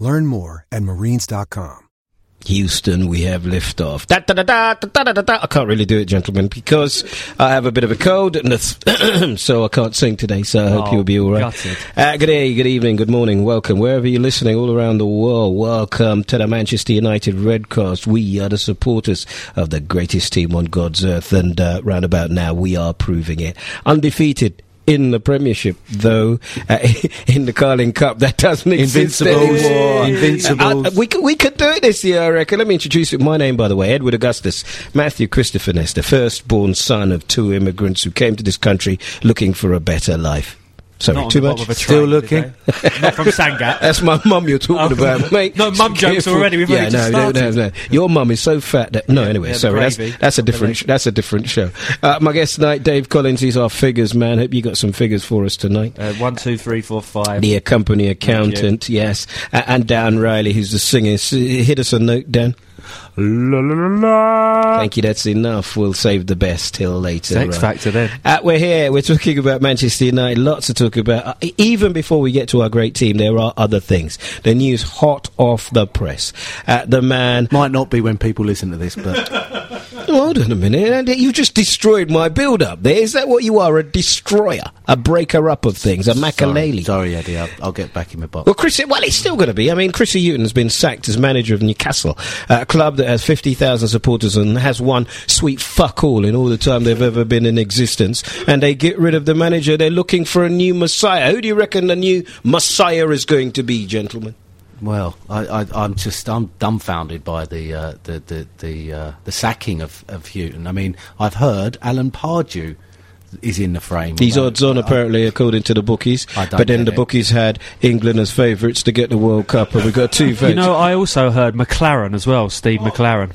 Learn more at marines.com. Houston, we have liftoff. Da, da, da, da, da, da, da, da. I can't really do it, gentlemen, because I have a bit of a cold, and it's- so I can't sing today. So I hope Oh, you'll be all right. gutted. Uh, good day, good evening, good morning, welcome wherever you're listening, all around the world. Welcome to the Manchester United Redcast. We are the supporters of the greatest team on God's earth, and uh, round about now, we are proving it. Undefeated. In the Premiership, though, uh, in the Carling Cup, that doesn't exist Invincibles. anymore. Invincibles. Uh, we could, we could do it this year, I reckon. Let me introduce you. My name, by the way, Edward Augustus Matthew Christopher Ness, the firstborn son of two immigrants who came to this country looking for a better life. Sorry, too much. Still looking? Not from Sangat. That's my mum you're talking Oh, about, mate. no, mum jokes already, we've yeah, no, no, no, no. Your mum is so fat that no. Anyway, yeah, sorry, that's, that's a different. That's a different show. Uh, my guest tonight, Dave Collins. He's our figures man. Hope you got some figures for us tonight. Uh, one, two, three, four, five. The company accountant, yes, and Dan Riley, who's the singer. Hit us a note, Dan. La, la, la, la. Thank you. That's enough. We'll save the best till later. It's X right? Factor then. Uh, we're here. We're talking about Manchester United. Lots to talk about. Uh, even before we get to our great team, there are other things. The news hot off the press. Uh, the man. Might not be when people listen to this, but Hold on a minute. Andy, You just destroyed my build-up. There is that what you are? A destroyer, a breaker up of things, a Makelele. sorry, Eddie, I'll, I'll get back in my box. Well, Chris, well, it's still going to be. I mean, Chrissy Hughton has been sacked as manager of Newcastle, uh, a club that has 50,000 supporters and has won sweet fuck all in all the time they've ever been in existence. And they get rid of the manager. They're looking for a new messiah. Who do you reckon the new messiah is going to be, gentlemen? Well, I, I'm just I'm dumbfounded by the uh, the the the, uh, the sacking of of Hughton. I mean, I've heard Alan Pardew is in the frame. These although odds on, I- apparently, according to the bookies. I don't But then the it. bookies had England as favourites to get the World Cup, and we got two votes. You know, I also heard McClaren as well, Steve McClaren.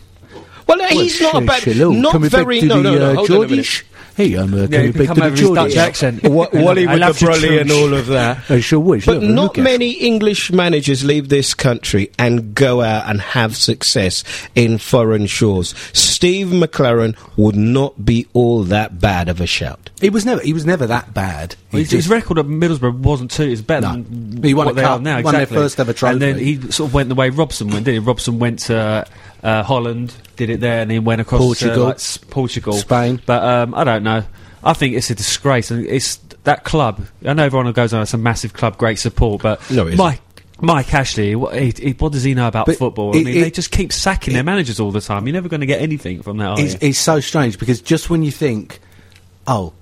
well, no, he's not a bad, Hello, not very. back to No, no, the, no. uh, Hold on a minute. Geordies? Hey, I'm uh, Yeah, can we he back can come over his Dutch accent. Wa- Wally with the to brolly and all of that. I sure wish. But not many English managers leave this country and go out and have success in foreign shores. Steve McClaren would not be all that bad of a shout. He was never he was never that bad. He His, his record at Middlesbrough wasn't too. It's better No. than He won what a they cup, are now. won their Exactly. first ever trophy. And then he sort of went the way Robson went. Didn't he? Robson went to uh, Holland, did it there, and then went across Portugal. to like, S- Portugal, Spain. But um, I don't know. I think it's a disgrace, and it's that club. I know everyone goes on. It's a massive club, great support, but No, it isn't. Mike. Mike Ashley, what, he, he- what does he know about But football? I it- mean, it- they just keep sacking their managers all the time. You're never going to get anything from that. It's, it's so strange because just when you think, oh,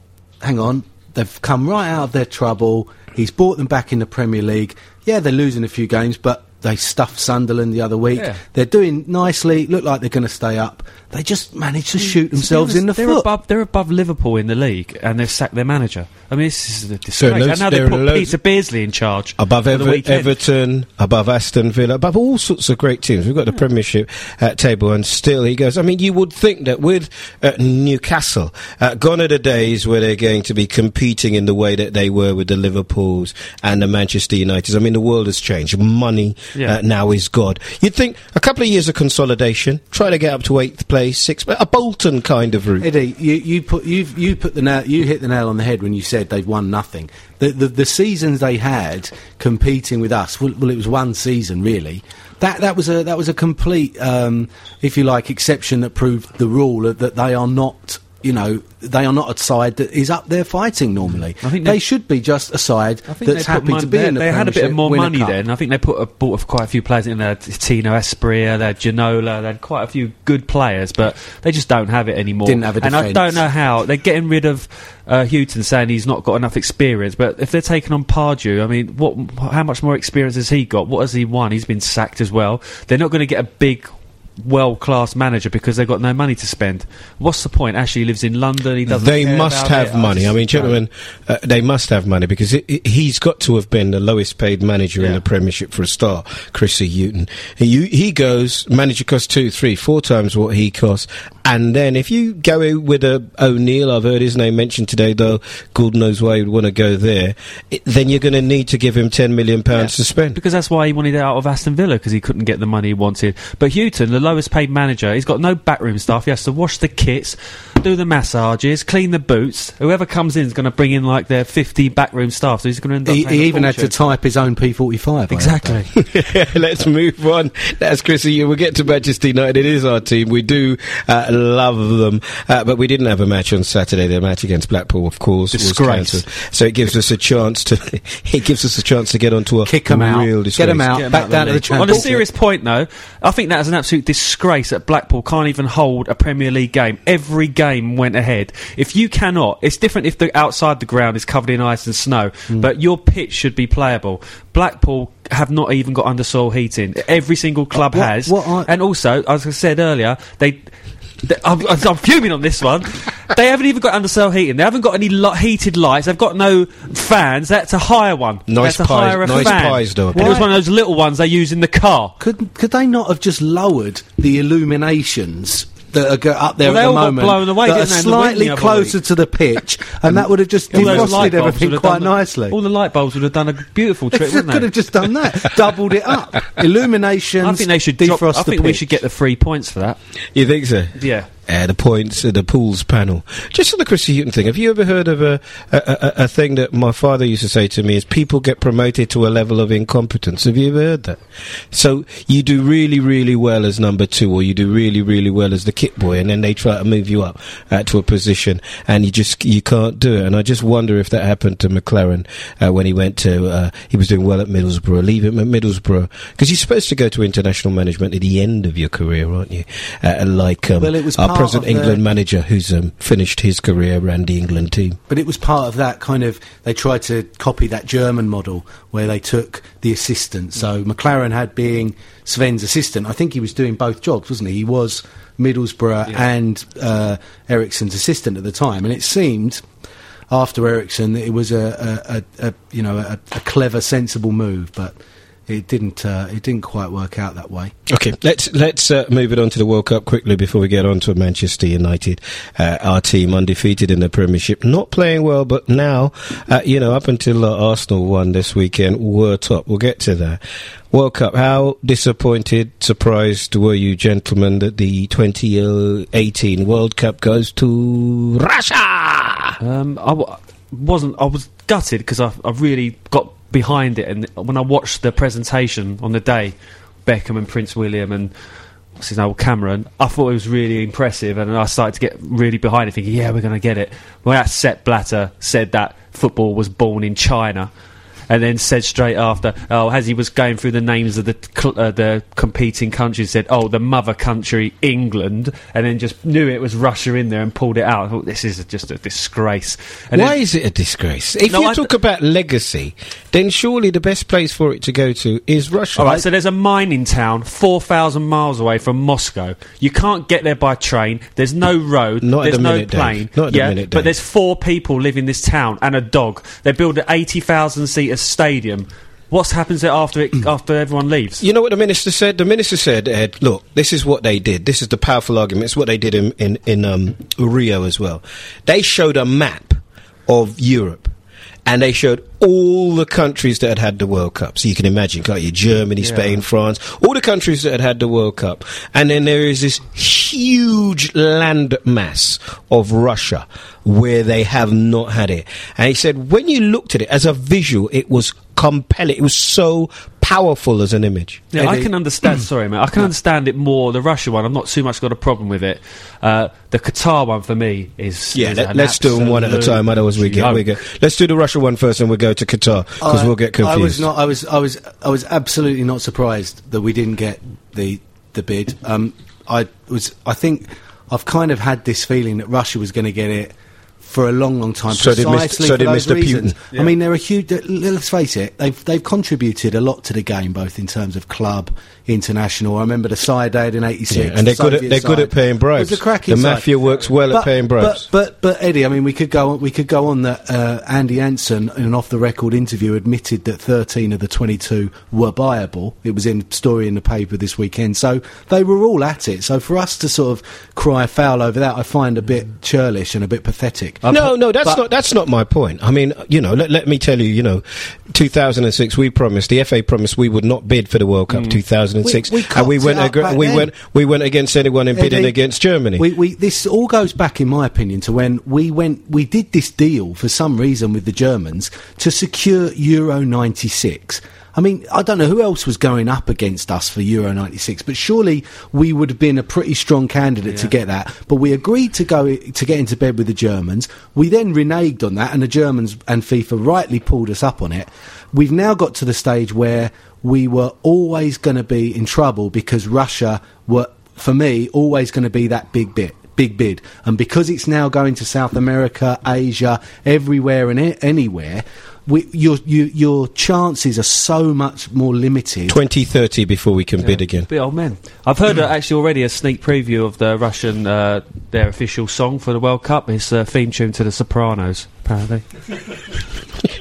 hang on, they've come right out of their trouble. He's brought them back in the Premier League. Yeah, they're losing a few games, but they stuffed Sunderland the other week. Yeah. They're doing nicely. Look like they're going to stay up. They just managed to shoot themselves in the they're foot. Above, they're above Liverpool in the league, and they've sacked their manager. I mean, this is a disgrace. loads- and now they there put Peter Beardsley in charge Above Ever- Everton, above Aston Villa, above all sorts of great teams. We've got the Premiership uh, table, and still he goes. I mean, you would think that with uh, Newcastle, uh, gone are the days where they're going to be competing in the way that they were with the Liverpools and the Manchester Uniteds. I mean, the world has changed. Money Yeah. uh, now is God. You'd think a couple of years of consolidation, try to get up to eighth place, sixth, a Bolton kind of route. Eddie, you, you put you you put the nail, you hit the nail on the head when you said they've won nothing. The the, the seasons they had competing with us, well, well, it was one season really. That that was a that was a complete, um, if you like, exception that proved the rule that they are not. You know, they are not a side that is up there fighting normally. I think they they- should be just a side that's happy mon- to be in the They had a bit of more money then. I think they put a, bought quite a few players in there. Tino Asprilla, they had Ginola, they had quite a few good players, but they just don't have it anymore. Didn't have a and I don't know how they're getting rid of uh, Hughton, saying he's not got enough experience. But if they're taking on Pardew, I mean, what? How much more experience has he got? What has he won? He's been sacked as well. They're not going to get a big. World class manager because they've got no money to spend. What's the point? Ashley lives in London. He doesn't. They must have it. Money. I just- mean, gentlemen, uh, they must have money because it, it, he's got to have been the lowest paid manager in the Premiership for a start, Chrissy Hughton. He, he goes, manager costs two, three, four times what he costs. And then if you go with a O'Neill, I've heard his name mentioned today, though, God knows why he'd want to go there, it, then you're going to need to give him £10 million pounds to spend. Because that's why he wanted out of Aston Villa because he couldn't get the money he wanted. But Hughton, the lowest paid manager, he's got no backroom staff. He has to wash the kits, do the massages, clean the boots. Whoever comes in is going to bring in like their 50 backroom staff, so he's going to end up. He, he even had to type his own P45. I heard. Exactly. Let's move on. That's Chrissy. We'll get to Manchester United. It is our team. We do uh, love them. Uh, but we didn't have a match on Saturday. The match against Blackpool, of course, Disgrace. was cancelled. So it gives us a chance to it gives us a chance to get onto a Kick 'em out. real Get disgrace. 'em out. Get 'em back out down to the league. On a serious point, though, I think that is an absolute disgrace that Blackpool can't even hold a Premier League game. Every game went ahead. If you cannot, it's different if the outside the ground is covered in ice and snow, Hmm. but your pitch should be playable. Blackpool have not even got under soil heating. Every single club What- has, what I- and also, as I said earlier, they. They- I'm, I'm fuming on this one. They haven't even got undercell heating. They haven't got any li- heated lights. They've got no fans. That's a higher one. They Nice had to pies- hire a nice fan. pies, though, It was one of those little ones they use in the car. Could could they not have just lowered the illuminations that are go- up there Well, they at the all got moment? blown away, that didn't are they, in the wind slightly the closer week? to the pitch, and that would have just All those light defrosted everything quite done the- nicely. All the light bulbs would have done a beautiful They trick, could wouldn't they? have just done that, doubled it up. Illuminations. I think they should. defrost Drop, I the think we should get the three points for that. You think so? Yeah. Uh, the points, uh, the pools panel. Just on the Chrissy Hughton thing, have you ever heard of a, a, a, a thing that my father used to say to me is people get promoted to a level of incompetence? Have you ever heard that? So you do really, really well as number two, or you do really, really well as the kit boy, and then they try to move you up uh, to a position, and you just you can't do it. And I just wonder if that happened to McClaren uh, when he went to uh, he was doing well at Middlesbrough. Leave him at Middlesbrough because you're supposed to go to international management at the end of your career, aren't you? Uh, like um, Well, it was present of the- England manager who's um, finished his career around the England team. But it was part of that kind of. They tried to copy that German model where they took the assistant. So McClaren had being Sven's assistant. I think he was doing both jobs, wasn't he? He was Middlesbrough and uh, Eriksson's assistant at the time, and it seemed. After Eriksson, that it was a, a, a, a you know a, a clever, sensible move, but it didn't uh, it didn't quite work out that way. Okay, let's let's uh, move it on to the World Cup quickly before we get on to Manchester United. Uh, our team undefeated in the Premiership, not playing well, but now, uh, you know, up until uh, Arsenal won this weekend, were top. We'll get to that. World Cup. How disappointed, surprised were you, gentlemen, that the 2018 World Cup goes to Russia? Um, I w- wasn't. I was gutted because I, I really got behind it, and when I watched the presentation on the day, Beckham and Prince William and what's his name, Cameron, I thought it was really impressive, and I started to get really behind it, thinking, yeah, we're going to get it. When that Sepp Blatter said that football was born in China. And then said straight after, oh, as he was going through the names of the cl- uh, the competing countries, said, oh, the mother country, England, and then just knew it was Russia in there and pulled it out. I thought, this is just a disgrace. And Why then- is it a disgrace? If No, you I- talk about legacy, then surely the best place for it to go to is Russia. All right, so there's a mining town 4,000 miles away from Moscow. You can't get there by train. There's no road. Not there's the no minute, Dave. plane. Not at the yeah, minute, but there's four people live in this town and a dog. They build an 80,000 seater stadium. What happens after it, after everyone leaves? You know what the minister said? The minister said, Ed, look, this is what they did. This is the powerful argument. It's what they did in, in, in um, Rio as well. They showed a map of Europe. And they showed all the countries that had had the World Cup. So you can imagine, can't you? Germany, Spain, France, all the countries that had had the World Cup. And then there is this huge land mass of Russia where they have not had it. And he said, when you looked at it as a visual, it was compelling. It was so powerful as an image. Yeah, I Eddie- can understand. sorry, mate. I can understand it more. The Russia one, I'm not too much got a problem with it. Uh, the Qatar one for me is Yeah, is let, an us do them one at a time. Otherwise, we get, we get. Let's do the Russia one first, and we'll go to Qatar because I- we'll get confused. I was not. I was. I was. I was absolutely not surprised that we didn't get the the bid. Um, I was. I think I've kind of had this feeling that Russia was going to get it for a long, long time. So did Mr. precisely so for did those Mr. reasons. Putin. I mean, they're a huge. Let's face it. They've they've contributed a lot to the game, both in terms of club, international. I remember the side they had in '86, Yeah, and they're good. At, they're good at paying bribes. It was a cracking the side. mafia works well at paying bribes. But, but but Eddie, I mean, we could go on. We could go on that uh, Andy Anson, in an off-the-record interview, admitted that 13 of the 22 were buyable. It was in story in the paper this weekend. So they were all at it. So for us to sort of cry foul over that, I find a bit churlish and a bit pathetic. no, no, that's but- not that's not my point. I mean, you know, let, let me tell you, you know, 2006 we promised the FA promised we would not bid for the World Cup 2006, We- we and we went it up agr- back we then. went we went against anyone in bidding against Germany. We, we, this all goes back, in my opinion, to when we went. We did this deal for some reason with the Germans to secure Euro '96. I mean, I don't know who else was going up against us for Euro '96, but surely we would have been a pretty strong candidate to get that. But we agreed to go to get into bed with the Germans. We then reneged on that, and the Germans and FIFA rightly pulled us up on it. We've now got to the stage where we were always going to be in trouble because Russia were for me, always going to be that big bit. Big bid, and because it's now going to South America, Asia, everywhere and a- anywhere, we, your, your your chances are so much more limited. 2030 before we can bid again. Bit old men. I've heard uh, actually already a sneak preview of the Russian uh, their official song for the World Cup. It's a theme tune to The Sopranos, apparently.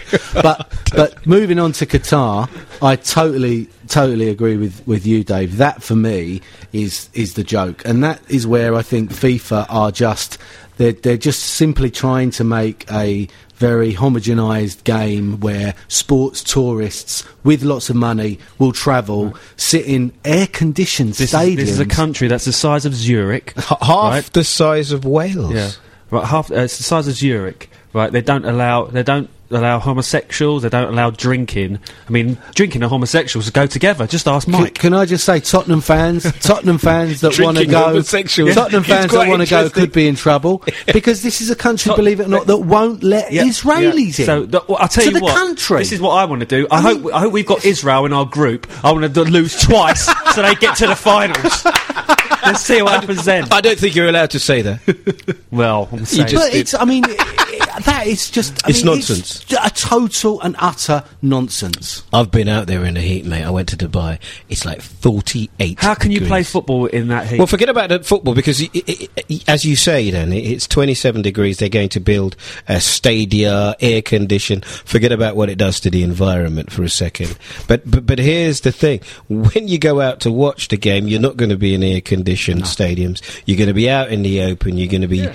but but moving on to Qatar, I totally totally agree with, with you, Dave. That for me is is the joke, and that is where I think FIFA are just they're they're just simply trying to make a very homogenised game where sports tourists with lots of money will travel, sit in air conditioned This stadiums. is, this is a country that's the size of Zurich. H- half Right. the size of Wales. Yeah, right. Half uh, it's the size of Zurich. Right, they don't allow they don't allow homosexuals. They don't allow drinking. I mean, drinking and homosexuals go together. Just ask Mike. can I just say, Tottenham fans, Tottenham fans that want to go, homosexuals. Tottenham It's fans that want to go could be in trouble because this is a country, Tot- believe it or not, that won't let Yeah, Israelis yeah. in. So the, well, I'll tell to you the what. country. This is what I want to do. I, I hope I hope we've got Israel in our group. I want to lose twice so they get to the finals. Let's see what happens then. I don't think you're allowed to say that. Well, I'm saying. just- but it's, I mean, i- i- that is just. I It's mean, nonsense. It's a total and utter nonsense. I've been out there in the heat, mate. I went to Dubai. It's like 48. how can you play football in that heat? Well, forget about the football because, i i i as you say, then it's 27 degrees. They're going to build a stadia, air condition. Forget about what it does to the environment for a second. But but, but here's the thing: when you go out to watch the game, you're not going to be in air conditioned stadiums. You're going to be out in the open. You're going to be. Uh,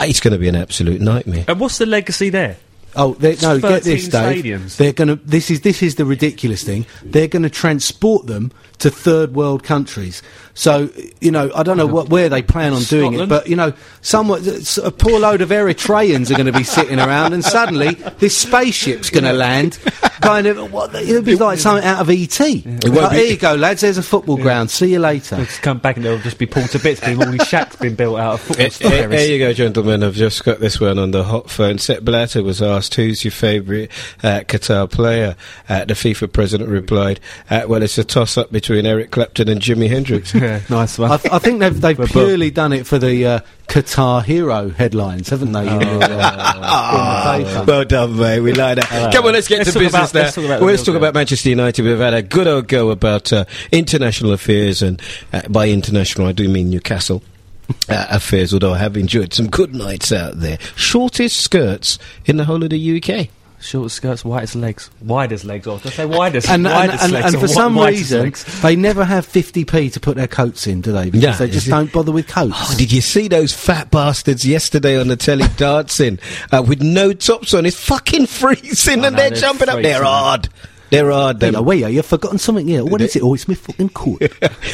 It's going to be an absolute nightmare. and what's the legacy there? Oh they, no! Get this, Dave. stadiums. They're going to. This is this is the ridiculous thing. They're going to transport them to third world countries. So you know, I don't know what where they plan on doing it, but you know, somewhat s- a poor load of Eritreans are going to be sitting around, and suddenly this spaceship's going to land. Kind of, what, it'll be like something out of ET. won't Like, be- here you go, lads. There's a football ground. See you later. They'll just come back and they'll just be pulled to bits. Being all these shacks been built out of football eh, stars. There you go, gentlemen. I've just got this one on the hot phone. Sepp Blatter was asked, who's your favourite uh, Qatar player? Uh, the FIFA president replied, uh, well, it's a toss-up between Eric Clapton and Jimi Hendrix. Yeah, nice one. I, th- I think they've, they've purely done it for the uh, Qatar hero headlines, haven't they? in the, in the paper? well done, mate. We like that. Come on, let's get Let's to business about- now. let's talk about well, let's talk about Manchester United. We've had a good old go about uh, international affairs, and uh, by international, I do mean Newcastle. Uh, affairs, although I have enjoyed some good nights out there. Shortest skirts in the whole of the UK. Short skirts, widest legs. widest legs, or I say widest? And, and, widest and, legs and for some reason, legs. they never have 50p to put their coats in, do they? Because Yeah, they just don't bother with coats. Oh, did you see those fat bastards yesterday on the telly dancing uh, with no tops on? It's fucking freezing, I and know, they're they're jumping up. They're hard. Hard. Hey, Them. wait, you've forgotten something here. What is it? Oh, it's my fucking coat.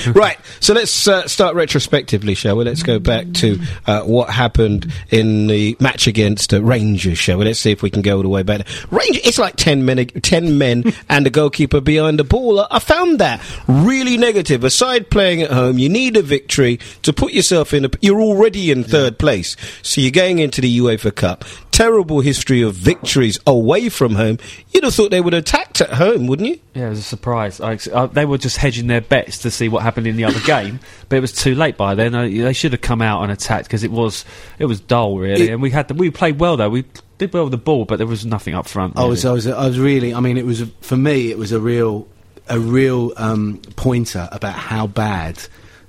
right. So let's uh, start retrospectively, shall we? Let's go back to uh, what happened in the match against uh, Rangers, shall we? Let's see if we can go all the way back. Rangers, it's like ten men, ten men, and a goalkeeper behind the ball. I, I found that really negative. Aside playing at home, you need a victory to put yourself in. A, you're already in third place, so you're going into the UEFA Cup. Terrible history of victories away from home. You'd have thought they would have attacked at home, wouldn't you? Yeah, it was a surprise. I, ex- uh, they were just hedging their bets to see what happened in the other game, but it was too late by then. Uh, they should have come out and attacked because it was it was dull really. It- and we had the, we played well though. We did well with the ball, but there was nothing up front. I was, I really. was, I was really. I mean, it was for me. It was a real, a real um, pointer about how bad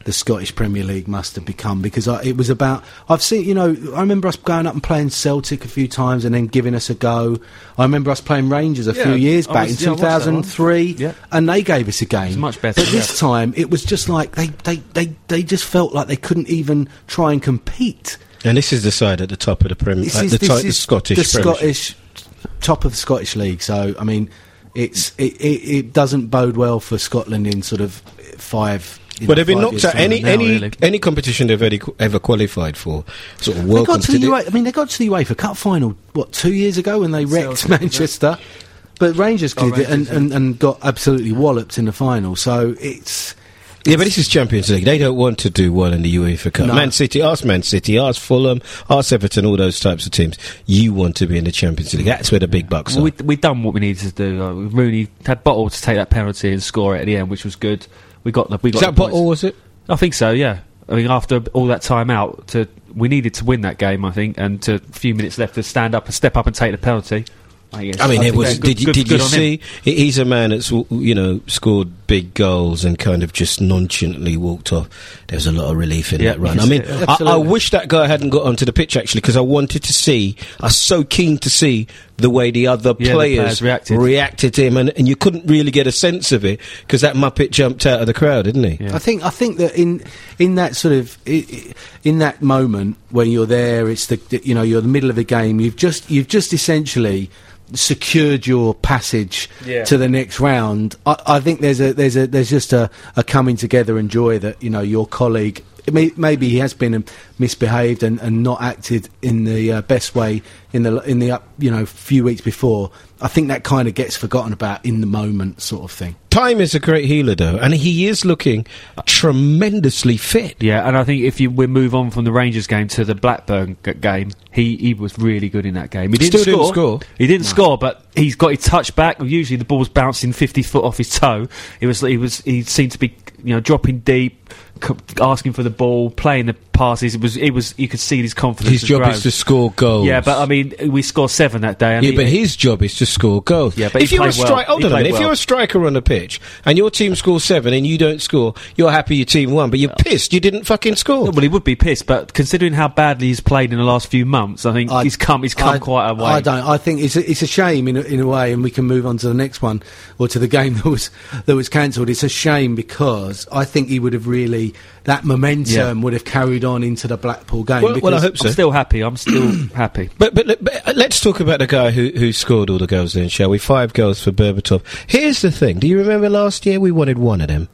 the Scottish Premier League must have become because I, it was about. I've seen, you know, I remember us going up and playing Celtic a few times and then giving us a go. I remember us playing Rangers a Yeah, few years back was- in yeah, I watched that one. 2003, Yeah. and they gave us a game. was much better, But this time, it was just like they, they, they, they just felt like they couldn't even try and compete. And this is the side at the top of the Premier, This uh, is, the, this ti- the Scottish the Scottish top of the Scottish league. So I mean, it's it, it, it doesn't bode well for Scotland in sort of five. You But they've been knocked out time any now, any really. any competition they've ever, ever qualified for. Sort of They got to the the- UEFA. I mean, they got to the UEFA Cup final what two years ago when they wrecked Manchester. But Rangers Oh, did it and, and, and got absolutely walloped in the final. So it's Yeah, but this is Champions League. They don't want to do well in the UEFA Cup. No. Man City, ask Man City, ask Fulham, ask Everton, all those types of teams. You want to be in the Champions League. That's where the big bucks are. Well, we we done what we needed to do. Uh, Rooney had bottle to take that penalty and score it at the end, which was good. We got the we got is that bottle, was it? I think so. Yeah. I mean, after all that time out, to we needed to win that game. I think, and to a few minutes left to stand up and step up and take the penalty. I, guess. I mean, I it was. that's Did you, good- did good you see? He's a man that's you know scored big goals and kind of just nonchalantly walked off. There was a lot of relief in Yeah, that run. I mean. I, I wish that guy hadn't got onto the pitch actually because I wanted to see. I was so keen to see the way the other Yeah, the players, players reacted. reacted to him, and, and you couldn't really get a sense of it because that muppet jumped out of the crowd, didn't he? Yeah. I think I think that in in that sort of i- i- in that moment when you're there, it's the the- you know you're in the middle of the game. You've just you've just essentially secured your passage Yeah. to the next round. I, I think there's a there's a there's just a, a coming together and joy that you know your colleague. It may- Maybe he has been um, misbehaved and, and not acted in the uh, best way in the in the up you know few weeks before. I think that kind of gets forgotten about in the moment, sort of thing. Time is a great healer, though, and he is looking tremendously fit. Yeah, and I think if you we move on from the Rangers game to the Blackburn g- game, he, he was really good in that game. He didn't Still score. didn't score. He didn't score, but he's got his touch back. Usually the ball's bouncing fifty foot off his toe. It was he was he seemed to be you know dropping deep, c- asking for the ball, playing the passes. It was it was you could see his confidence. His job grown. is to score goals. Yeah, but I mean we scored seven that day. And Yeah, he- but his job is to score goals. Yeah, but if you're a played well. striker, hold He on a played minute. If you're a striker on the pitch and your team scores seven and you don't score, you're happy your team won, but you're pissed you didn't fucking score. well, he would be pissed, but considering how badly he's played in the last few months, I think I- he's come. He's come I- quite a way. I don't. I think it's a, it's a shame in a, in a way, and we can move on to the next one or to the game that was that was cancelled. It's a shame because I think he would have really that momentum Yeah. would have carried on into the Blackpool game. Well- well, I hope so. I'm still happy. I'm still happy. But, but but uh, let's talk about the guy who who scored all the goals. Then, shall we? Five goals for Berbatov. Here's the thing. Do you remember last year we wanted one of them?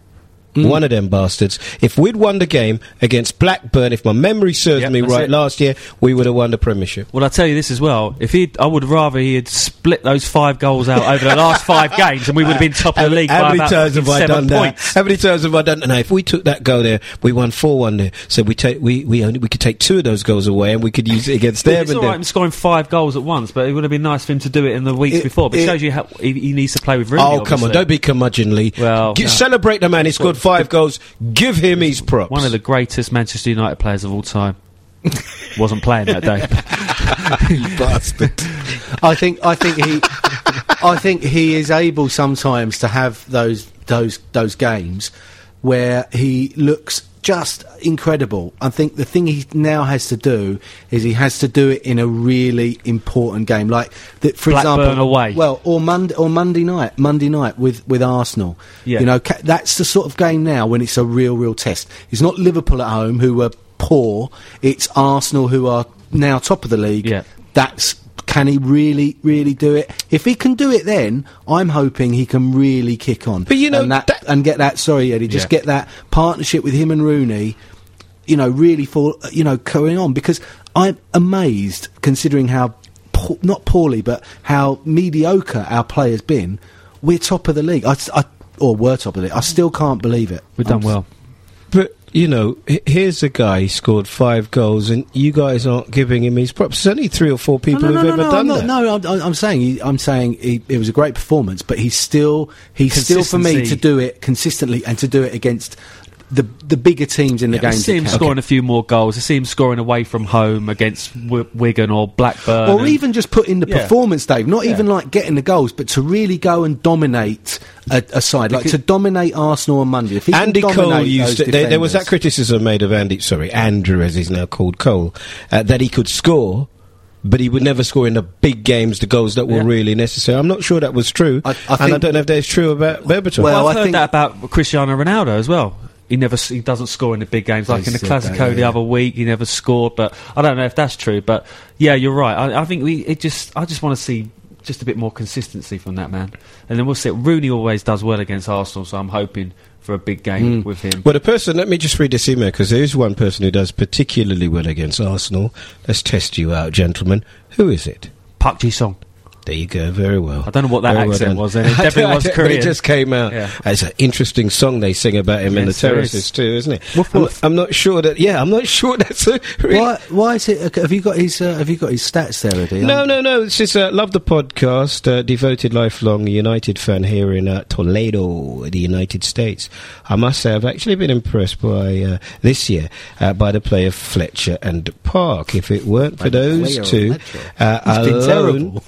Mm. One of them bastards. If we'd won the game against Blackburn, if my memory serves Yep, me right, it. last year we would have won the Premiership. Well, I'll tell you this as well. If he, I would rather he had split those five goals out over the last five games, and we would have been top of the league How by many times have I done points. that? How many times have I done that? Now, if we took that goal there, we won four one there. So we take we we only we could take two of those goals away, and we could use it against them. It's all him scoring five goals at once, but it would have been nice for him to do it in the weeks It- before. But it, shows you how he, he needs to play with Rooney. Oh come on! Don't be curmudgeonly. Well, Gi- no. celebrate the man. He scored five goals. Give him his props. One of the greatest Manchester United players of all time. Wasn't playing that day. bastard. I think I think he I think he is able sometimes to have those those those games where he looks just incredible. I think the thing he now has to do is he has to do it in a really important game, like the, for Blackburn example, away. Well, or Monday or Monday night, Monday night with with Arsenal. Yeah. You know, ca- that's the sort of game now when it's a real, real test. It's not Liverpool at home who were poor. It's Arsenal who are now top of the league. Yeah. That's can he really, really do it? If he can do it, then I'm hoping he can really kick on. But you know, and, that, that- and get that. Sorry, Eddie, just Yeah. get that partnership with him and Rooney. You know, really for you know going on because I'm amazed considering how po- not poorly but how mediocre our players been. We're top of the league. I, I- or were top of the league. I still can't believe it. We've done I'm- well. But you know, here's a guy he scored five goals, and you guys aren't giving him his props. There's only three or four people no, no, who've no, ever no, done I'm that. not, no, I'm, I'm saying, he, I'm saying he, it was a great performance, but he's still, he's still for me to do it consistently and to do it against the the bigger teams in the game. I see him count. scoring a few more goals. I see him scoring away from home against w- Wigan or Blackburn. or and- even just put in the Yeah. performance, Dave. Not Yeah. even like getting the goals, but to really go and dominate a, a side, like Because- to dominate Arsenal on Monday. If he can Andy Cole used to, there, there was that criticism made of Andy, sorry, Andrew as he's now called Cole, uh, that he could score, but he would never score in the big games, the goals that were Yeah. really necessary. I'm not sure that was true, I- I and I don't know if that's true about Berbatov. Well, Well, I've I heard think- that about Cristiano Ronaldo as well. He never, he doesn't score in the big games. Like in the that, yeah, the yeah. other week, he never scored. But I don't know if that's true. But yeah, you're right. I, I think we, it just, I just want to see just a bit more consistency from that man. And then we'll see. Rooney always does well against Arsenal, so I'm hoping for a big game hmm. with him. Well, the person, let me just read this email because there is one person who does particularly well against Arsenal. Let's test you out, gentlemen. Who is it? Park Ji Sung. There you go, very well. I don't know what that Very accent done. was then. It definitely was Korean. It just came out. Yeah. It's an interesting song they sing about him in the Yes, terraces is. too, isn't it? Woof, I'm. I'm not sure that. Yeah, I'm not sure that's a really. Why, why is it? Have you got his? Uh, have you got his stats there, Eddie? No, I'm- no, no. It's just uh, love the podcast. Uh, devoted lifelong United fan here in uh, Toledo, the United States. I must say, I've actually been impressed by uh, this year uh, by the play of Fletcher and Park. If it weren't for By those player two, Fletcher. uh, He's been alone, terrible.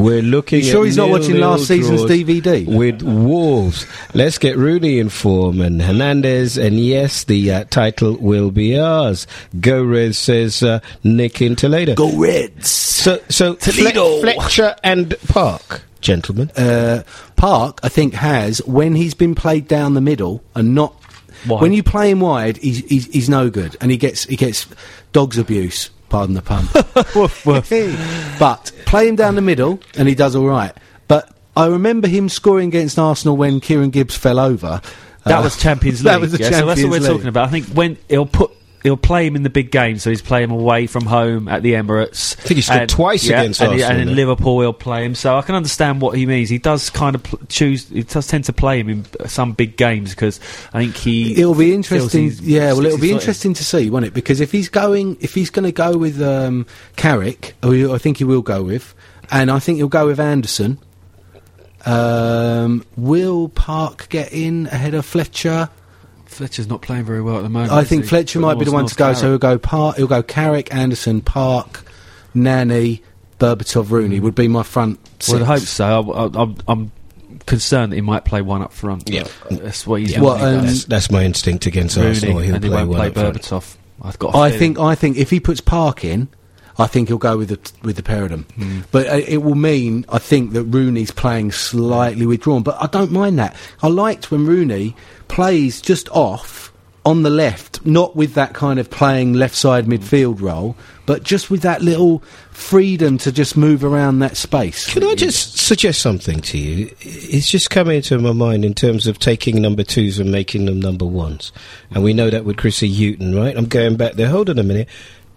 We're looking. You sure at he's not watching last season's DVD? with Wolves? Let's get Rooney in form and Hernandez, and yes, the uh, title will be ours. Go Reds says uh, Nick in Toledo. Go Reds. So, so Toledo. Fle- Fletcher and Park, gentlemen. uh, Park, I think, has when he's been played down the middle and not Wide. when you play him wide, he's, he's he's no good, and he gets he gets dogs abuse. Pardon the pun. but play him down the middle, and he does all right. But I remember him scoring against Arsenal when Kieran Gibbs fell over. That Uh, was Champions League. that was the yeah, so that's what we're League. talking about. I think when he'll put. He'll play him in the big game. so he's playing away from home at the Emirates. I think he scored And- twice yeah, against and, Arsenal, And in. Liverpool, he'll play him. So I can understand what he means. He does kind of choose. He does tend to play him in uh, some big games because I think he. It'll be interesting. Yeah, well, it'll be 60-40. interesting to see, won't it? Because if he's going, if he's going to go with um, Carrick, who I think he will go with, and I think he'll go with Anderson. Um, will Park get in ahead of Fletcher? Fletcher's not playing very well at the moment. I think he? Fletcher But might be the one to go. So he'll go Park. He'll go Carrick, Anderson, Park, Nani, Berbatov, Rooney would be my front. Six. Well, I hope so. I, I, I'm, I'm concerned that he might play one up front. Yeah. that's what he's. Yeah, Well, doing. um, that's, that's my instinct against Rooney, Arsenal. He'll and he play won't one play up front. Berbatov. I've got. a I think I think if he puts Park in, I think he'll go with the with the pair of them. Hmm. But uh, it will mean I think that Rooney's playing slightly withdrawn. But I don't mind that. I liked when Rooney plays just off on the left, not with that kind of playing left side midfield role, but just with that little freedom to just move around that space. Can I just suggest something to you? It's just come into my mind in terms of taking number twos and making them number ones. And we know that with Chrissy Hughton, right? I'm going back there. Hold on a minute.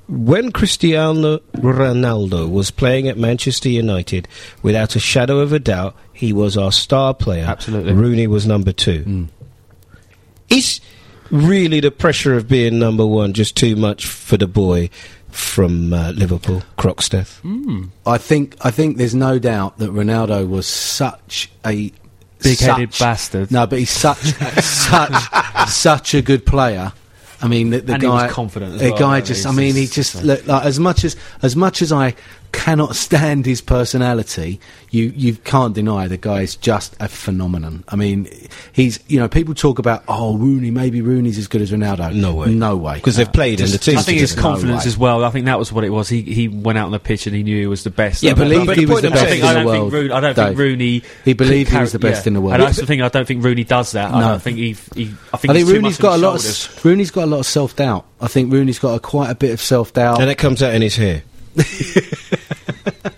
When Cristiano Ronaldo was playing at Manchester United, without a shadow of a doubt, he was our star player. Absolutely. Rooney was number two. Mm. Is really the pressure of being number one just too much for the boy from uh, Liverpool, Croxteth? I think I think there's no doubt that Ronaldo was such a Big-headed such- bastard. No, but he's such such such a good player. I mean, the, the And he guy was confident as The well, guy though. just, I mean, he just- just look like as much as as much as I cannot stand his personality, you you can't deny the guy is just a phenomenon. I mean, he's you know people talk about oh Rooney, maybe Rooney's as good as Ronaldo. No way. no way, because they've played in the team. I think his confidence way. as well. I think that was what it was. He he went out on the pitch and he knew he was the best. Yeah, I believe he was the best in the world, think Rooney, I don't Dave. think Rooney. He believed he was the carry- best in the world. And that's the thing. I don't think Rooney does that. I No. don't think he. he I think, I he's think too Rooney's much got a on lot. his Of, shoulders. s- Rooney's got a lot of self doubt. I think Rooney's got a, quite a bit of self doubt. and it comes out in his hair.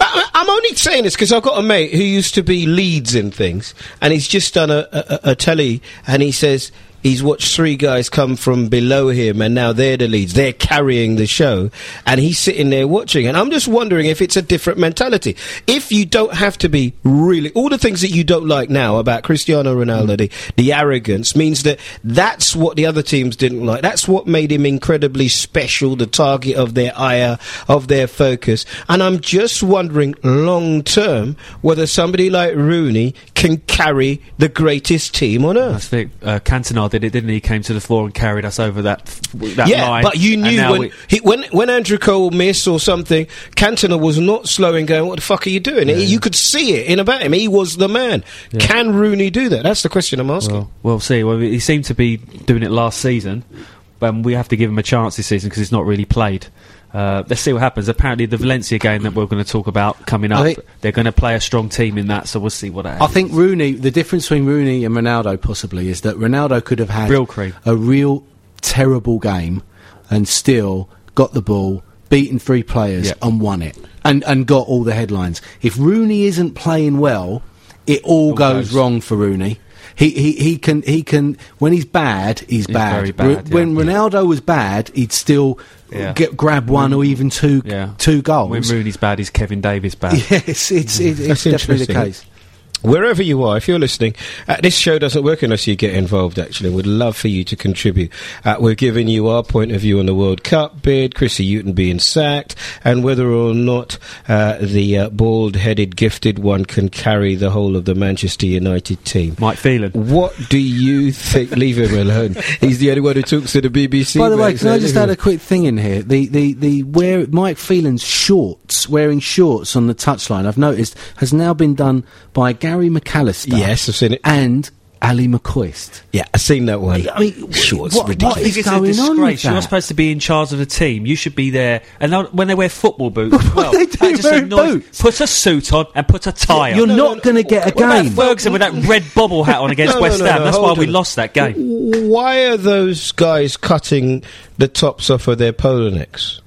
I'm only saying this because I've got a mate who used to be leads in things, and he's just done a, a, a telly, and he says he's watched three guys come from below him, and now they're the leads. They're carrying the show, and he's sitting there watching. And I'm just wondering if it's a different mentality. If you don't have to be really all the things that you don't like now about Cristiano Ronaldo, the, the arrogance means that that's what the other teams didn't like. That's what made him incredibly special, the target of their ire, of their focus. And I'm just wondering, long term, whether somebody like Rooney can carry the greatest team on earth. I think uh, Cantona did it, didn't he? He came to the floor and carried us over that that yeah, line. but you knew when, we- he, when when Andrew Cole missed or something, Cantona was not slowing, going, "What the fuck are you doing?" You could see it in about him. He was the man. Can Rooney do that? That's the question I'm asking. Well, we'll see. Well, he seemed to be doing it last season, but we have to give him a chance this season because he's not really played. Uh, let's see what happens. Apparently, the Valencia game that we're going to talk about coming up, think- they're going to play a strong team in that, so we'll see what happens. I think Rooney. The difference between Rooney and Ronaldo possibly is that Ronaldo could have had Real a real terrible game and still got the ball, beaten three players, Yeah. and won it, and and got all the headlines. If Rooney isn't playing well, it all, goes, goes. wrong for Rooney. He, he, he can he can when he's bad he's, bad. very bad, Ru- When yeah. Ronaldo was bad, he'd still Yeah. get grab one or even two yeah, two goals. When Rooney's bad, is Kevin Davies bad? Yes, it's it, it's definitely the case. Wherever you are, if you're listening, uh, this show doesn't work unless you get involved, actually. We'd love for you to contribute. Uh, we're giving you our point of view on the World Cup bid, Chrissy Hughton being sacked, and whether or not uh, the uh, bald headed, gifted one can carry the whole of the Manchester United team. Mike Phelan. What do you think? Leave him alone. He's the only one who talks to the BBC. By the way, can I just leave add a quick thing in here? The the the where Mike Phelan's shorts, wearing shorts on the touchline, I've noticed has now been done by Gary McAllister. Yes, I've seen it. and Ally McCoist. Yeah, I've seen that one. I mean, Shorts, what- what ridiculous. I think is it's a going on with disgrace. You're not supposed to be in charge of the team. You should be there. And when they wear football boots, as well, they do that just annoys- boots. Put a suit on and put a tie on. You're on. not going to get a What about game. Ferguson with that red bobble hat on against No, no, West no, Ham? no, That's why hold we lost that game. Why are those guys cutting the tops off of their polo necks?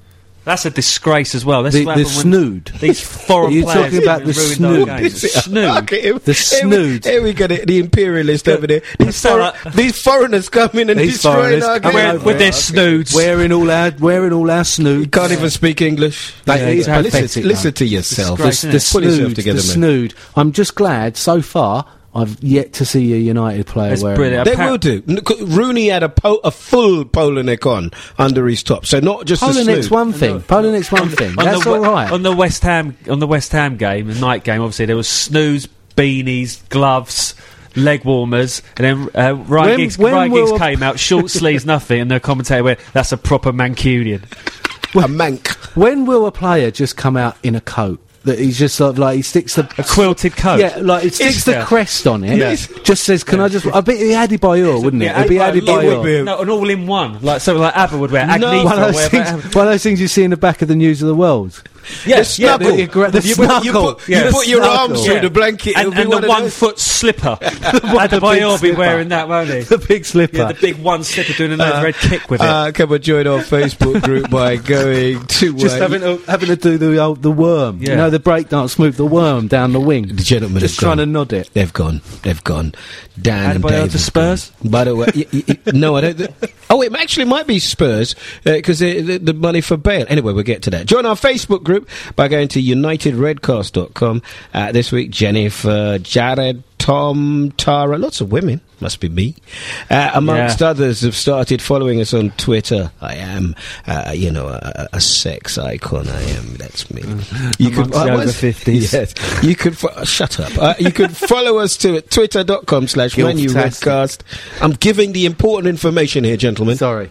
That's a disgrace as well. That's The- what the happened when snood. These foreign You're players talking about the snood. The Snood. Look. The Here we- snood. Here we got it, the imperialist over there. These, foreign- these foreigners come in and These destroying our come game. Wearing- over with their snoods. wearing all our wearing all our You snood. can't even speak English. That Yeah, is exactly. pathetic, listen, listen to yourself. Disgrace, the, the it? Yourself snood, together, the snood. I'm just glad so far. I've yet to see a United player It's wearing brilliant. They Appa- will do. Rooney had a, po- a full polo neck on under his top, so not just a Polonic's one thing. Polonic's one thing. on That's the, all we- right. On the West Ham, on the West Ham game, the night game, obviously there was snoods, beanies, gloves, leg warmers, and then uh, Ryan When- Giggs, when Ryan Giggs came out, short sleeves, nothing, and the commentator went, "That's a proper Mancunian." a mank. When will a player just come out in a coat? That he's just sort of like he sticks the A quilted coat. Yeah, like it sticks the crest on it. Yeah. Just says, "Can I just?" I bet it'd be Adebayor, wouldn't it? Yeah, It'd be Adi Adi Bayor Bayor. would be- No, an all-in-one, like something like ABBA would wear. No, One of, those things, one of those things you see in the back of the News of the World. Yeah, The yeah, snuggle. the- the the you, put, you, snuggle. put, Yeah. you put your Snuggle. arms through Yeah. the blanket and, and the one of one those- foot slipper. the Adebayor will be wearing that, won't he? The big slipper. Yeah, the big one slipper doing a nice red kick with it. Uh, come and join our Facebook group by going to just uh, having to having to do the old, the worm. You Yeah. know the breakdance move, the worm down the wing. The gentlemen just trying to nod it. They've gone. They've gone. Dan and Dave to Spurs? By the way, y- y- y- no, I don't. Oh, it actually might be Spurs because the, the money for Bale. Anyway, we'll get to that. Join our Facebook group by going to UnitedRedcast.com. Uh, this week, Jennifer, Jared, Tom, Tara, lots of women. Must be me. Uh, amongst Yeah. others have started following us on Twitter. I am, uh, you know, a, a sex icon. I am. That's me. You Amongst the I over 50s. Yes. You could fo- shut up. Uh, you could follow us to twitter.com slash manu redcast. I'm giving the important information here, gentlemen. Sorry.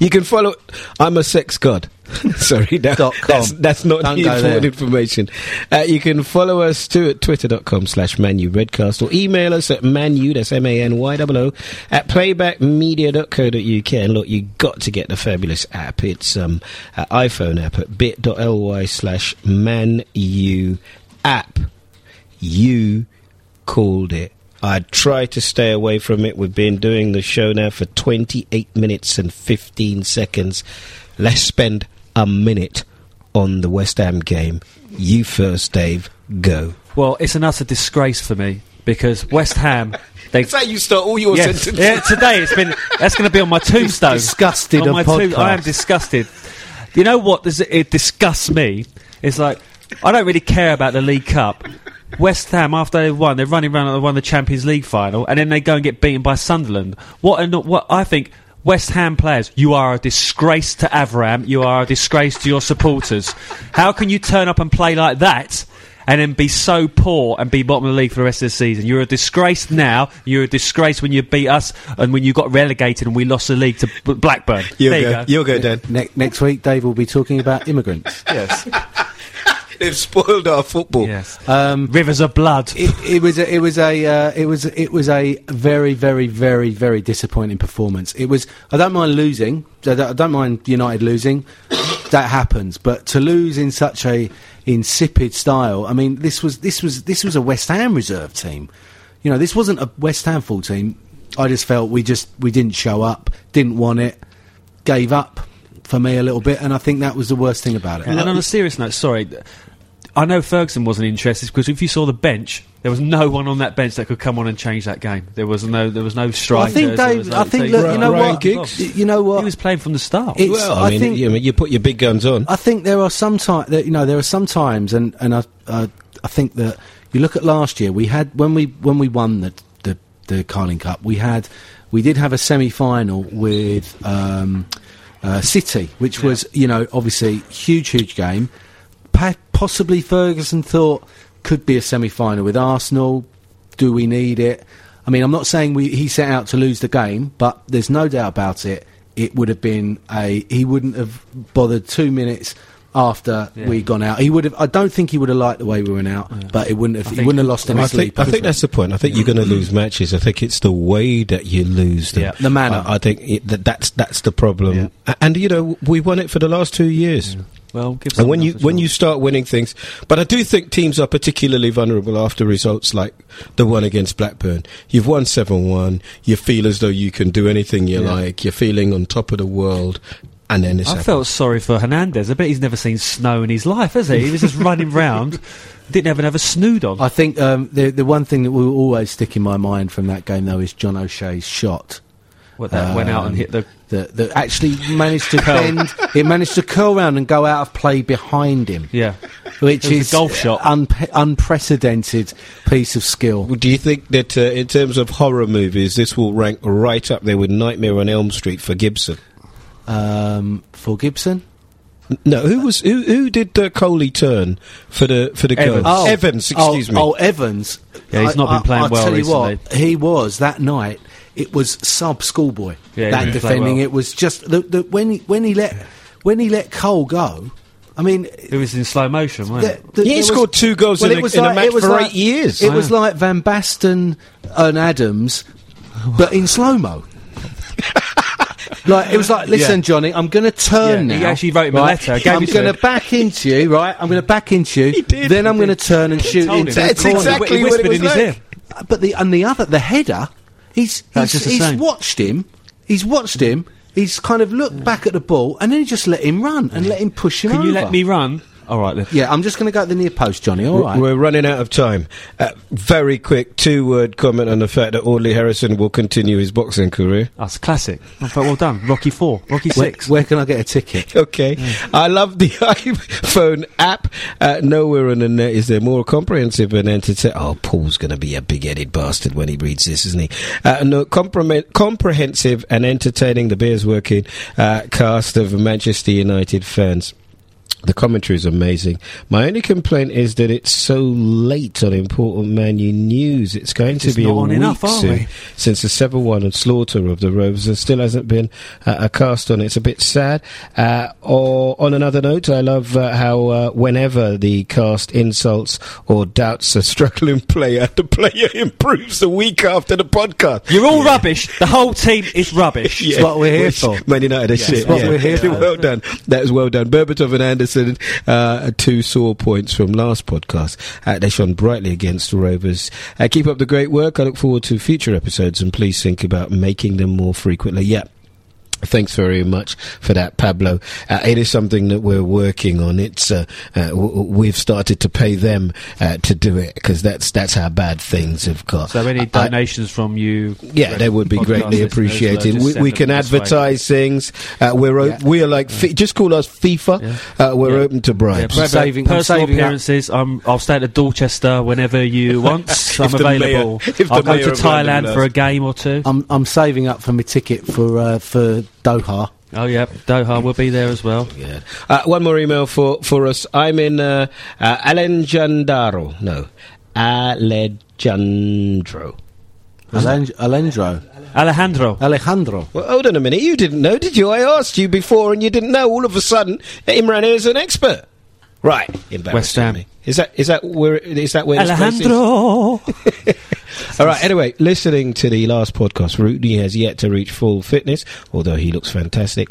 You can follow. I'm a sex god. Sorry, that, Dot com. that's, that's not Don't the important information. Uh, you can follow us too at twitter.com slash manu redcast or email us at manu, that's M-A-N-Y-O-O, at playbackmedia.co.uk. And look, you got to get the fabulous app. It's um, an iPhone app at bit.ly slash manu app. You called it. I try to stay away from it. We've been doing the show now for 28 minutes and 15 seconds. Let's spend a minute on the West Ham game. You first, Dave. Go. Well, it's an utter disgrace for me because West Ham. They, That's how you start all your Yes. sentences. Yeah, today it's been. That's going to be on my tombstone. disgusted on my tomb- I am podcast. disgusted. You know what? It disgusts me. It's like I don't really care about the League Cup. West Ham, after they won, they're running around like they won the Champions League final, and then they go and get beaten by Sunderland. What? An, what I think. West Ham players, you are a disgrace to Avram. You are a disgrace to your supporters. How can you turn up and play like that and then be so poor and be bottom of the league for the rest of the season. You're a disgrace now. You're a disgrace when you beat us and when you got relegated and we lost the league to Blackburn. You'll there go. you. You'll go, Dan. Ne- next week, Dave will be talking about immigrants. Yes. They've spoiled our football. yes. Um, Rivers of blood. it, it was a, it was a uh, it was it was a very very very very disappointing performance. It was I don't mind losing. I don't, I don't mind United losing. that happens, but to lose in such a insipid style. I mean, this was this was this was a West Ham reserve team. You know, this wasn't a West Ham full team. I just felt we just we didn't show up, didn't want it, gave up for me a little bit, and I think that was the worst thing about it. And then on a serious note, sorry, I know Ferguson wasn't interested because if you saw the bench, there was no one on that bench that could come on and change that game. There was no, there was no Well. I think Dave. no- I think look, you know Ryan what? Giggs? You know what? He was playing from the start. It's- Well, I, I mean, think- you, you put your big guns on. I think there are some time that you know there are some times, and and I uh, I think that you look at last year. We had when we when we won the the, the Carling Cup, we had we did have a semi final with um, uh, City, which was you know obviously huge huge game. Pa- possibly Ferguson thought could be a semi final with Arsenal. Do we need it? I mean, I'm not saying we, he set out to lose the game, but there's no doubt about it. It would have been a. He wouldn't have bothered two minutes after Yeah. we'd gone out. He would have. I don't think he would have liked the way we went out, but it wouldn't have. He think- wouldn't have lost any I sleep. think, I think that's the point. I think you're going to lose matches. I think it's the way that you lose them. Yeah. The manner. I, I think it, that that's that's the problem. Yeah. And you know, we won it for the last two years. Well, give And when you when you start winning things, but I do think teams are particularly vulnerable after results like the one against Blackburn. You've won seven one. You feel as though you can do anything you Yeah. like. You're feeling on top of the world, and then this. I happens. felt sorry for Hernandez. I bet he's never seen snow in his life, has he? He was just running round, didn't even have a snood on. I think um, the the one thing that will always stick in my mind from that game though is John O'Shea's shot. What that went out and Um, hit the. that, that actually managed to bend. It managed to curl round and go out of play behind him, Yeah. which It was a is golf shot. unpe- unprecedented piece of skill. Do you think that uh, in terms of horror movies, this will rank right up there with Nightmare on Elm Street for Gibson? Um, for Gibson, No, who was who? Who did uh, Coley turn for the for the Evans. goal? Oh. Evans, oh, excuse me. Oh, Evans. Yeah, he's not been playing I'll well tell you recently. what, he was that night. It was sub schoolboy. Yeah, that defending well. it was just the, the, when he, when he let when he let Cole go. I mean, It was in slow motion, wasn't it? the- He there was- scored two goals in a- in a match for eight years. It was like Van Basten and Adams, but in slow mo. like it was like, listen, Yeah. Johnny, I'm going to turn Yeah, he actually wrote him a letter, gave I'm going to back into you, right? I'm going to back into you. He did, then he I'm going to turn and shoot into him. the That's corner. exactly he what it was in his like. ear. But the and the other, the header, he's That's he's, just the he's same. watched him. He's watched him. He's kind of looked back at the ball and then he just let him run and let him push him Can you over. let me run? All right then. Yeah, I'm just going to go at the near post, Johnny. All right. We're- running out of time. Uh, very quick two word comment on the fact that Audley Harrison will continue his boxing career. That's classic. I thought, well done. Rocky Four, Rocky Six. where can I get a ticket? Okay. I love the iPhone app. Uh, nowhere on the net is there more comprehensive and entertaining. Oh, Paul's going to be a big headed bastard when he reads this, isn't he? Uh, no, compre- comprehensive and entertaining. The beer's working uh, cast of Manchester United fans. The commentary is amazing. My only complaint is that it's so late on important Man U news. It's going to be a week enough, soon we? since the 7-1 and slaughter of the Rovers. There still hasn't been uh, a cast on it. It's a bit sad. Uh, or on another note, I love uh, how uh, whenever the cast insults or doubts a struggling player, the player improves a week after the podcast. You're all rubbish. The whole team is rubbish. It's what we're here Which for. Man United are shit. what we're here for. well done. That was well done. Berbatov and Anderson, uh, two sore points from last podcast. Uh, they shone brightly against the Rovers. Uh, keep up the great work. I look forward to future episodes and please think about making them more frequently. Yeah. Thanks very much for that, Pablo. Uh, it is something that we're working on. It's uh, uh, w- w- we've started to pay them uh, to do it because that's that's how bad things have got. So any I- donations from you? yeah, they would be greatly appreciated. We, we can this way. advertise things. Uh, we're o- Yeah. we are like fi- just call us FIFA. Uh, we're Yeah. open to Yeah, bribes. saving- I'm personal saving up. appearances. I'm, I'll stay at Dorchester whenever you want. I'm the mayor- available. I'll go to Thailand for a game or two. I'm I'm saving up for my ticket for uh, for Doha. oh yeah, Doha will be there as well. Yeah. Uh, one more email for, for us. I'm in uh, uh, Alejandro. No, Alejandro. Alej- Alejandro. Alejandro. Alejandro. Well, hold on a minute. You didn't know, did you? I asked you before, and you didn't know. All of a sudden, Imran is an expert. Right, West Ham. Is that is that where is that where this place is? Alejandro. All right. Anyway, listening to the last podcast, Rooney has yet to reach full fitness, although he looks fantastic.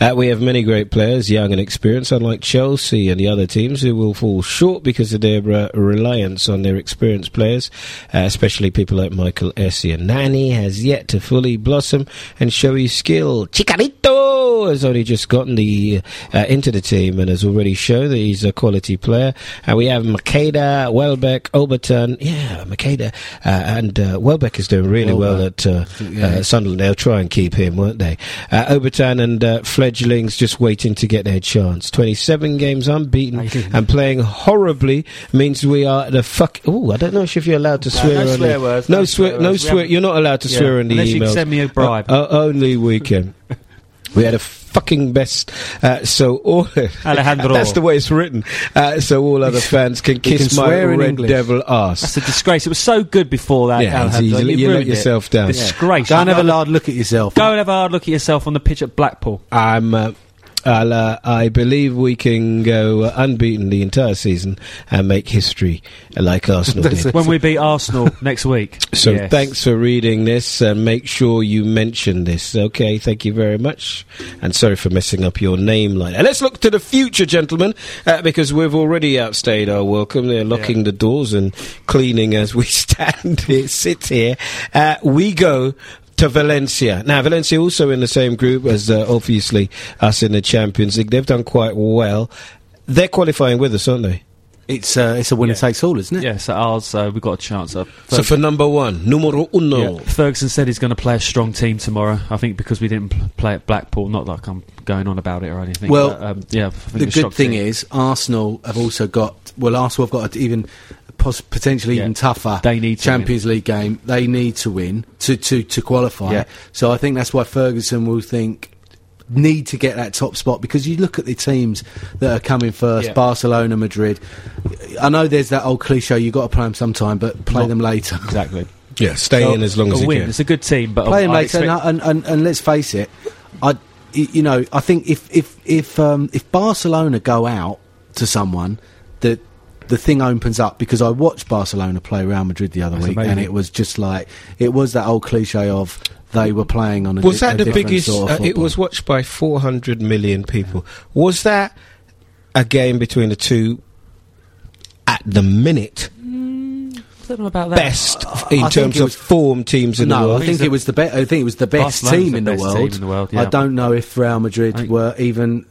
Uh, we have many great players, young and experienced, unlike Chelsea and the other teams who will fall short because of their uh, reliance on their experienced players, uh, especially people like Michael Essien. Nani has yet to fully blossom and show his skill. Chicharito has only just gotten the uh, into the team and has already shown that he's a quality player. And we have Macheda, Welbeck, Obertan. Yeah, Macheda uh, and uh, Welbeck is doing really well Welbeck. at uh, uh, Sunderland. They'll try and keep him, won't they? Uh, Obertan and uh, fledglings just waiting to get their chance. 27 games unbeaten and playing horribly means we are the fuck. Oh, I don't know if you're allowed to swear. no on swear words, No swear. No swear. You're not allowed to Yeah, swear in the unless you emails. send me a bribe. Only we can. We had a fucking best. Uh, so all Alejandro. That's the way it's written. Uh, so all other fans can kiss can my red English. devil ass. That's a disgrace. It was so good before that. Yeah, it's Alejandro. easy. You, You let ruined it. yourself down. Disgrace. Go and have a hard look at yourself. Go and have a hard look at yourself on the pitch at Blackpool. I'm. Uh, I'll, uh, I believe we can go uh, unbeaten the entire season and make history like Arsenal did. When we beat Arsenal next week. So Yes. thanks for reading this. Uh, make sure you mention this. Okay, thank you very much. And sorry for messing up your name like that. Let's look to the future, gentlemen, uh, because we've already outstayed our welcome. They're locking the doors and cleaning as we stand here, sit here. Uh, we go to Valencia. Now, Valencia also in the same group as uh, obviously us in the Champions League. They've done quite well. They're qualifying with us, aren't they? It's uh, it's a winner Yeah. takes all, isn't it? Yeah, so ours, uh, we've got a chance. Uh, So for number one, numero uno. Yeah, Ferguson said he's going to play a strong team tomorrow. I think because we didn't pl- play at Blackpool. Not like I'm going on about it or anything. Well, but, um, yeah. I think The good thing team. is Arsenal have also got well. Arsenal have got an even pos- potentially Yeah. even tougher They need to Champions League game. They need to win to to to qualify. Yeah. So I think that's why Ferguson will think need to get that top spot because you look at the teams that are coming first Yeah. Barcelona Madrid I know there's that old cliche you've got to play them sometime but play Not- them later exactly. Yeah, stay So, in as long as a you win. can. It's a good team, but play them later, expect- and, and, and, and let's face it, I, y- you know, I think if if if um, if Barcelona go out to someone, that the thing opens up because I watched Barcelona play Real Madrid the other That's week, and it was just like it was that old cliche of they were playing on a Was di- that a the biggest? Sort of uh, it was watched by 400 million people. Was that a game between the two at the minute I don't know about that. best in I terms it of form teams in the world? I think it was the best. I think it was the best Barcelona's team the in the, best world. team in the world, I don't know if Real Madrid were even,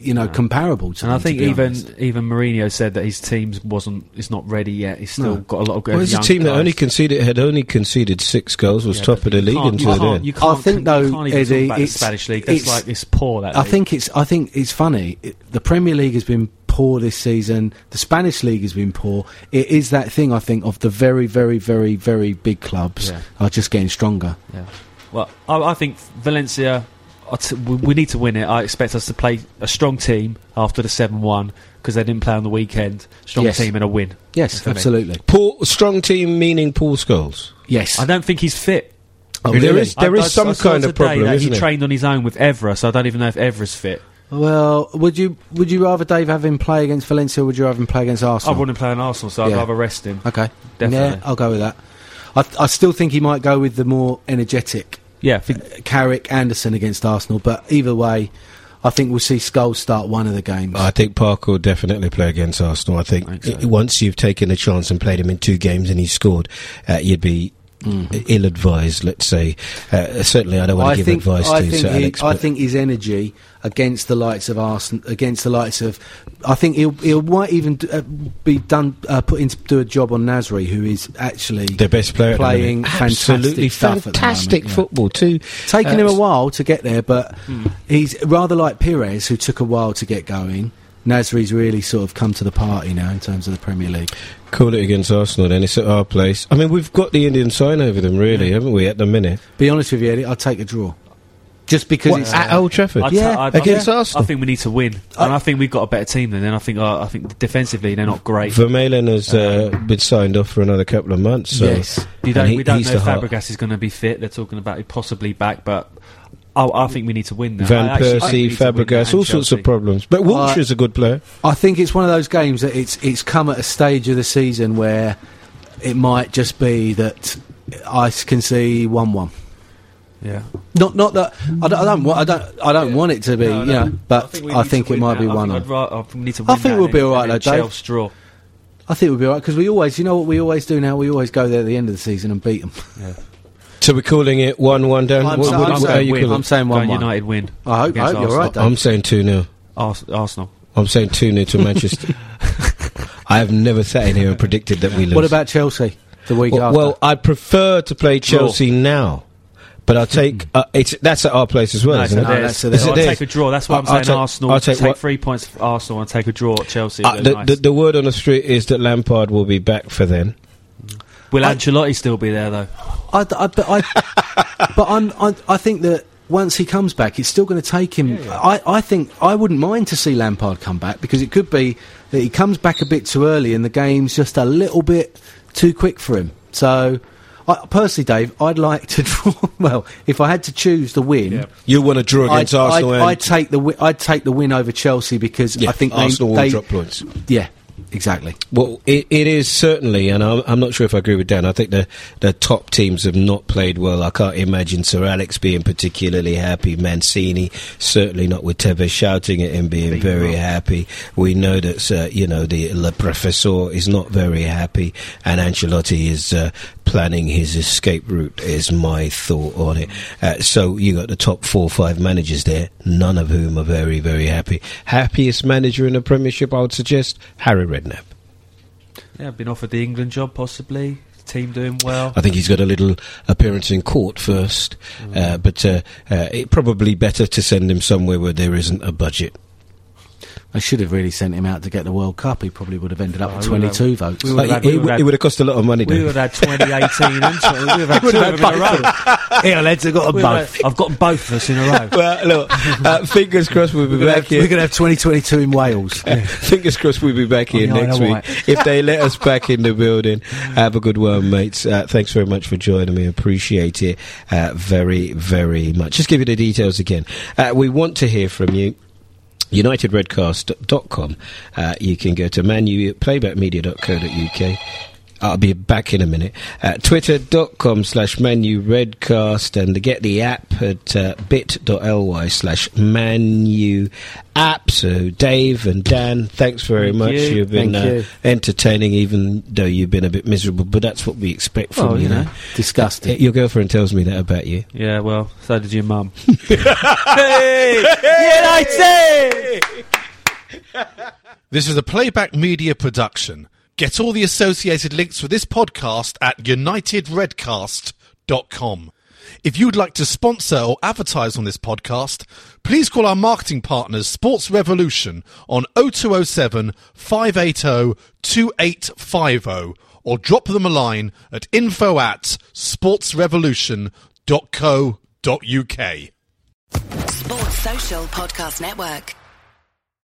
you know, comparable to. And I them, to think be even honest. even Mourinho said that his team wasn't is not ready yet. He's still No. got a lot of good. Well, it's a young team that only conceded had only conceded six goals, was Yeah, top of the league can't- until you can't, then. You I can't, think, you though, can't even Eddie, talk about the it's- Spanish league. That's it's- like it's poor. That I league. think it's. I think it's funny. It, the Premier League has been poor this season. The Spanish league has been poor. It is that thing I think of the very, very, very, very big clubs Yeah. are just getting stronger. Yeah. Well, I, I think Valencia I t- we, we need to win it. I expect us to play a strong team after the seven-one because they didn't play on the weekend. Strong Yes. team and a win. Yes, for me. absolutely. Paul, strong team meaning Paul Scholes. Yes. I don't think he's fit. Oh, There really? is- there I- is I- some I kind of today problem, that isn't he there? trained on his own with Evra, so I don't even know if Evra's fit. Well, would you would you rather Dave have him play against Valencia or would you rather him play against Arsenal? I Arsenal? wouldn't play on Arsenal, so I'd Yeah. rather rest him. Okay. Definitely. Yeah, I'll go with that. I, I still think he might go with the more energetic Yeah, I think Carrick Anderson against Arsenal, but either way, I think we'll see Scholes start one of the games. I think Parker will definitely play against Arsenal. I think, I think so. once you've taken a chance and played him in two games and he's scored, uh, you'd be ill advised, let's say. Uh, certainly, I don't want I to give think, advice I to think, Sir he- Alex. I think his energy against the likes of Arsenal, against the likes of, I think he'll, he'll might even d- uh, be done uh, put in to do a job on Nasri, who is actually the best player at the playing minute. fantastic absolutely the fantastic moment, yeah. football too. Taking Uh, him a while to get there, but he's rather like Pires, who took a while to get going. Nasri's really sort of come to the party now in terms of the Premier League. Call it against Arsenal, then it's at our place. I mean, we've got the Indian sign over them, really, haven't we? At the minute, Be honest with you, Eddie, I'll take a draw. Just because What, it's at Old Trafford. I'd Yeah, ta- I'd- against I, Arsenal. I think we need to win, and I think we've got a better team than them. I think uh, I think defensively they're not great. Vermaelen has uh, been signed off for another couple of months. So Yes. You don't, he- we don't he's know the if heart. Fabregas is going to be fit. They're talking about he possibly back, but I, I think we need to win. Now. Van I actually think we Persie, need to win that Fabregas, all sorts of problems. But Wilshere's a good player. I think it's one of those games that it's it's come at a stage of the season where it might just be that I can see one-one. Yeah, Not not that I don't I don't, wa- I don't, I don't want it to be, No, you no. know, but we I think, it might that. be I one. think on. I'd ra- think need to. I think we'll be all right though, Dave. Chelsea draw. I think we'll be alright because we always, you know what we always do now? We always go there at the end of the season and beat them. So we're calling it 1 1 down. I'm What- sa- what- I'm what saying you win. I'm saying one-one. United win. I hope, I hope you're right, Dave. I'm saying 2 0. Ars- Arsenal. I'm saying 2 0 to Manchester. I have never sat in here and predicted that we lose. What about Chelsea the week Well, after? well, I prefer to play Chelsea now. But I'll take uh, it's that's at our place as well, No, isn't it? No, there's- that's- so so there's- I'll it take a draw. That's why I'm I'll saying take- Arsenal. I'll take take three points for Arsenal and take a draw at Chelsea. Uh, the, nice. the, the word on the street is that Lampard will be back for then. Will I- Ancelotti still be there though? I, I, but I, but I'm, I, I think that once he comes back, it's still going to take him. I, I think I wouldn't mind to see Lampard come back because it could be that he comes back a bit too early and the game's just a little bit too quick for him. So, I, personally, Dave, I'd like to draw. Well, if I had to choose the win. You want to draw I'd, against Arsenal I'd, I'd take the wi- I'd take the win over Chelsea because yeah, I think Arsenal they, will they drop points. yeah exactly Well, it, it is certainly, and I'm, I'm not sure if I agree with Dan. I think the the top teams have not played well. I can't imagine Sir Alex being particularly happy. Mancini certainly not with Tevez shouting at him being very happy. We know that uh, you know the Le Professor is not very happy, and Ancelotti is. Uh, planning his escape route is my thought on it. Uh, so you got the top four or five managers there, none of whom are very, very happy. Happiest manager in the Premiership, I would suggest, Harry Redknapp. Yeah, been offered the England job possibly. Team doing well. I think he's got a little appearance in court first, uh, but uh, uh, it probably better to send him somewhere where there isn't a budget. I should have really sent him out to get the World Cup. He probably would have ended up Oh, with we 22 votes. we would have had- it, we would it have would have cost a lot of money. We would have had 2018 and 20, we would have had two them in a row. Yeah, lads, I've got them We have both. had- I've got both of us in a row. well, look, uh, fingers crossed we'll be We're back here. going to have 2022 in Wales. Fingers crossed we'll be back here next week. If they let us back in the building, have a good one, mates. Uh, thanks very much for joining me. Appreciate it uh, very, very much. Just give you the details again. Uh, we want to hear from you. UnitedRedcast.com. Uh, you can go to manu playbackmedia.co.uk. I'll be back in a minute. Uh, Twitter.com slash Manu Redcast and get the app at uh, bit.ly slash Manu app. So, Dave and Dan, thanks very Thank much. you. You've been uh, you. entertaining, even though you've been a bit miserable, but that's what we expect from Well, you, you know. know. Disgusting. Your girlfriend tells me that about you. Yeah, well, so did your mum. hey! United! This is a playback media production. Get all the associated links for this podcast at unitedredcast.com. If you'd like to sponsor or advertise on this podcast, please call our marketing partners Sports Revolution on 0207 580 2850 or drop them a line at info at sportsrevolution.co.uk. Sports Social Podcast Network.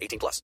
18 plus.